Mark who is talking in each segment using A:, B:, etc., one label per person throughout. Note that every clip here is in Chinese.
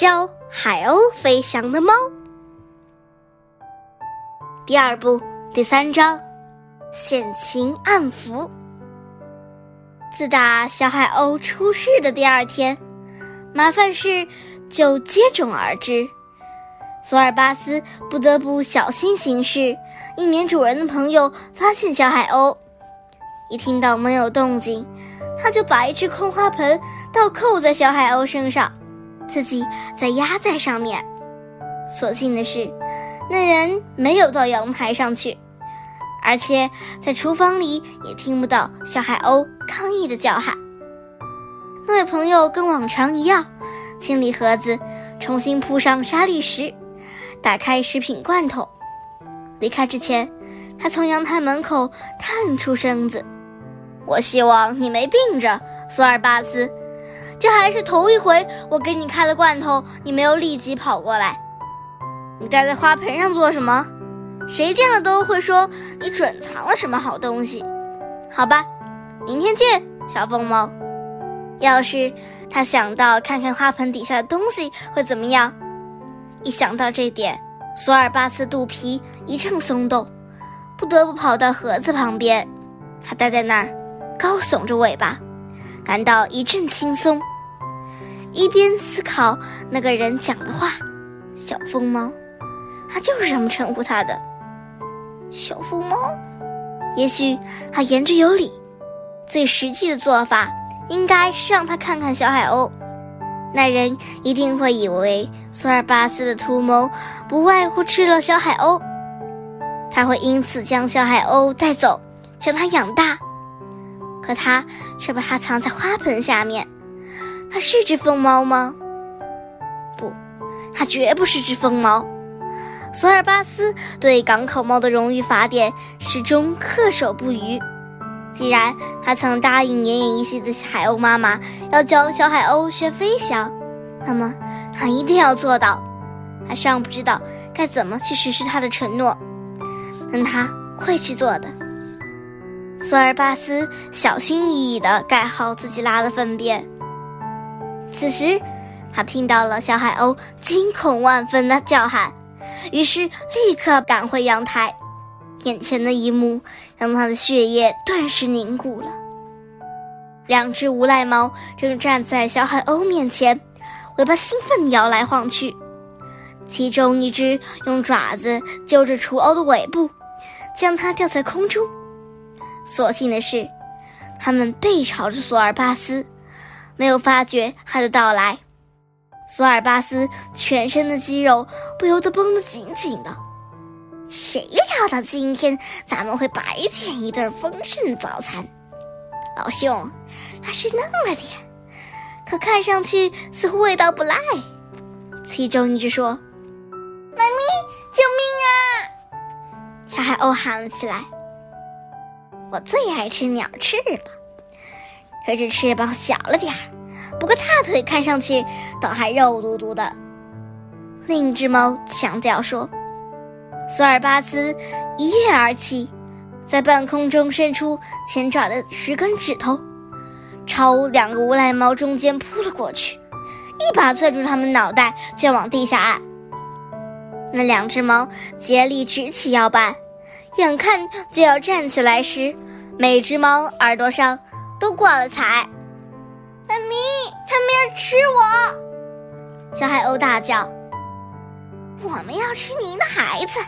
A: 教海鸥飞翔的猫。第二部第三章，险情暗伏。自打小海鸥出事的第二天，麻烦事就接踵而至。索尔巴斯不得不小心行事，以免主人的朋友发现小海鸥。一听到没有动静，他就把一只空花盆倒扣在小海鸥身上，自己再压在上面。所幸的是，那人没有到阳台上去，而且在厨房里也听不到小海鸥抗议的叫喊。那位朋友跟往常一样，清理盒子，重新铺上沙砾石。打开食品罐头，离开之前，他从阳台门口探出身子。我希望你没病着，索尔巴斯。这还是头一回我给你开了罐头，你没有立即跑过来。你待在花盆上做什么？谁见了都会说你准藏了什么好东西。好吧，明天见，小疯猫。要是他想到看看花盆底下的东西会怎么样？一想到这点，索尔巴斯肚皮一阵松动，不得不跑到盒子旁边。他待在那儿，高耸着尾巴，感到一阵轻松，一边思考那个人讲的话。小疯猫，他就是这么称呼他的。小疯猫，也许他言之有理。最实际的做法，应该是让他看看小海鸥。那人一定会以为索尔巴斯的图谋不外乎吃了小海鸥，他会因此将小海鸥带走，将它养大。可他却把它藏在花盆下面。它是只疯猫吗？不，它绝不是只疯猫。索尔巴斯对港口猫的荣誉法典始终恪守不渝。既然他曾答应奄奄一息的海鸥妈妈要教小海鸥学飞翔，那么他一定要做到。他尚不知道该怎么去实施他的承诺，但他会去做的。索尔巴斯小心翼翼地盖好自己拉的粪便。此时，他听到了小海鸥惊恐万分的叫喊，于是立刻赶回阳台。眼前的一幕让他的血液顿时凝固了。两只无赖猫正站在小海鸥面前，尾巴兴奋摇来晃去。其中一只用爪子揪着雏鸥的尾部，将它吊在空中。所幸的是，它们背朝着索尔巴斯，没有发觉他的到来。索尔巴斯全身的肌肉不由得绷得紧紧的。谁料到今天咱们会白捡一顿丰盛的早餐？老兄，还是嫩了点，可看上去似乎味道不赖。其中一只说：“
B: 妈咪，救命啊！”
A: 小海鸥喊了起来：“我最爱吃鸟翅膀，这只翅膀小了点儿，不过大腿看上去倒还肉嘟嘟的。”另一只猫强调说。索尔巴斯一跃而起，在半空中伸出前爪的十根指头，朝两个无赖猫中间扑了过去，一把攥住它们脑袋就往地下按。那两只猫竭力直起腰板，眼看就要站起来时，每只猫耳朵上都挂了彩。
B: 妈咪，它们要吃我！
A: 小海鸥大叫：“我们要吃您的孩子！”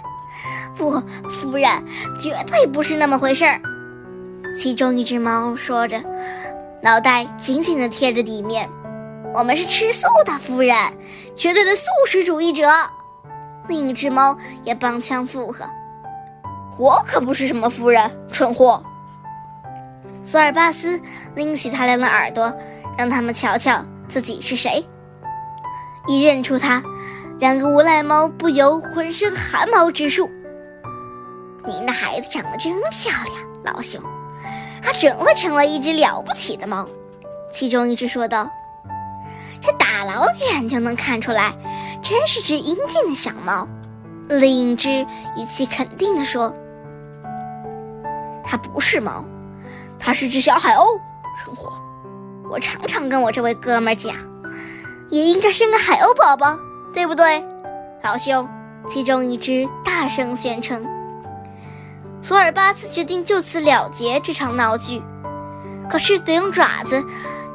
A: 不，夫人，绝对不是那么回事儿。其中一只猫说着，脑袋紧紧地贴着地面。我们是吃素的，夫人，绝对的素食主义者。另一只猫也帮腔附和：“我可不是什么夫人，蠢货。”索尔巴斯拎起他俩的耳朵，让他们瞧瞧自己是谁。一认出他，两个无赖猫不由浑身汗毛直竖。您的孩子长得真漂亮，老兄，他准会成为一只了不起的猫。其中一只说道：“这大老远就能看出来，真是只英俊的小猫。”另一只语气肯定地说：“它不是猫，它是只小海鸥。”蠢货！我常常跟我这位哥们讲，也应该生个海鸥宝宝，对不对？老兄，其中一只大声宣称。索尔巴斯决定就此了结这场闹剧，可是得用爪子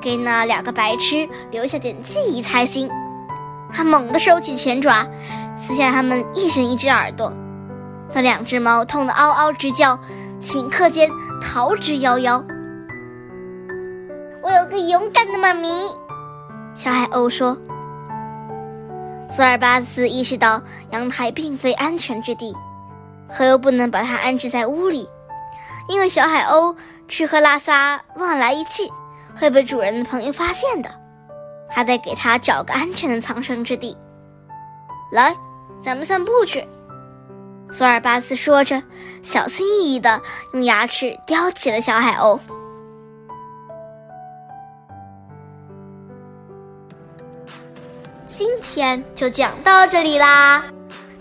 A: 给那两个白痴留下点记忆才行。他猛地收起前爪，撕下他们一人一只耳朵。那两只猫痛得嗷嗷直叫，顷刻间逃之夭夭。
B: 我有个勇敢的妈咪，
A: 小海鸥说。索尔巴斯意识到阳台并非安全之地，可又不能把它安置在屋里，因为小海鸥吃喝拉撒乱来一气，会被主人的朋友发现的。还得给它找个安全的藏身之地。来，咱们散步去。索尔巴斯说着，小心翼翼地用牙齿叼起了小海鸥。今天就讲到这里啦，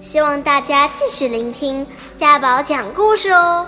A: 希望大家继续聆听家宝讲故事哦。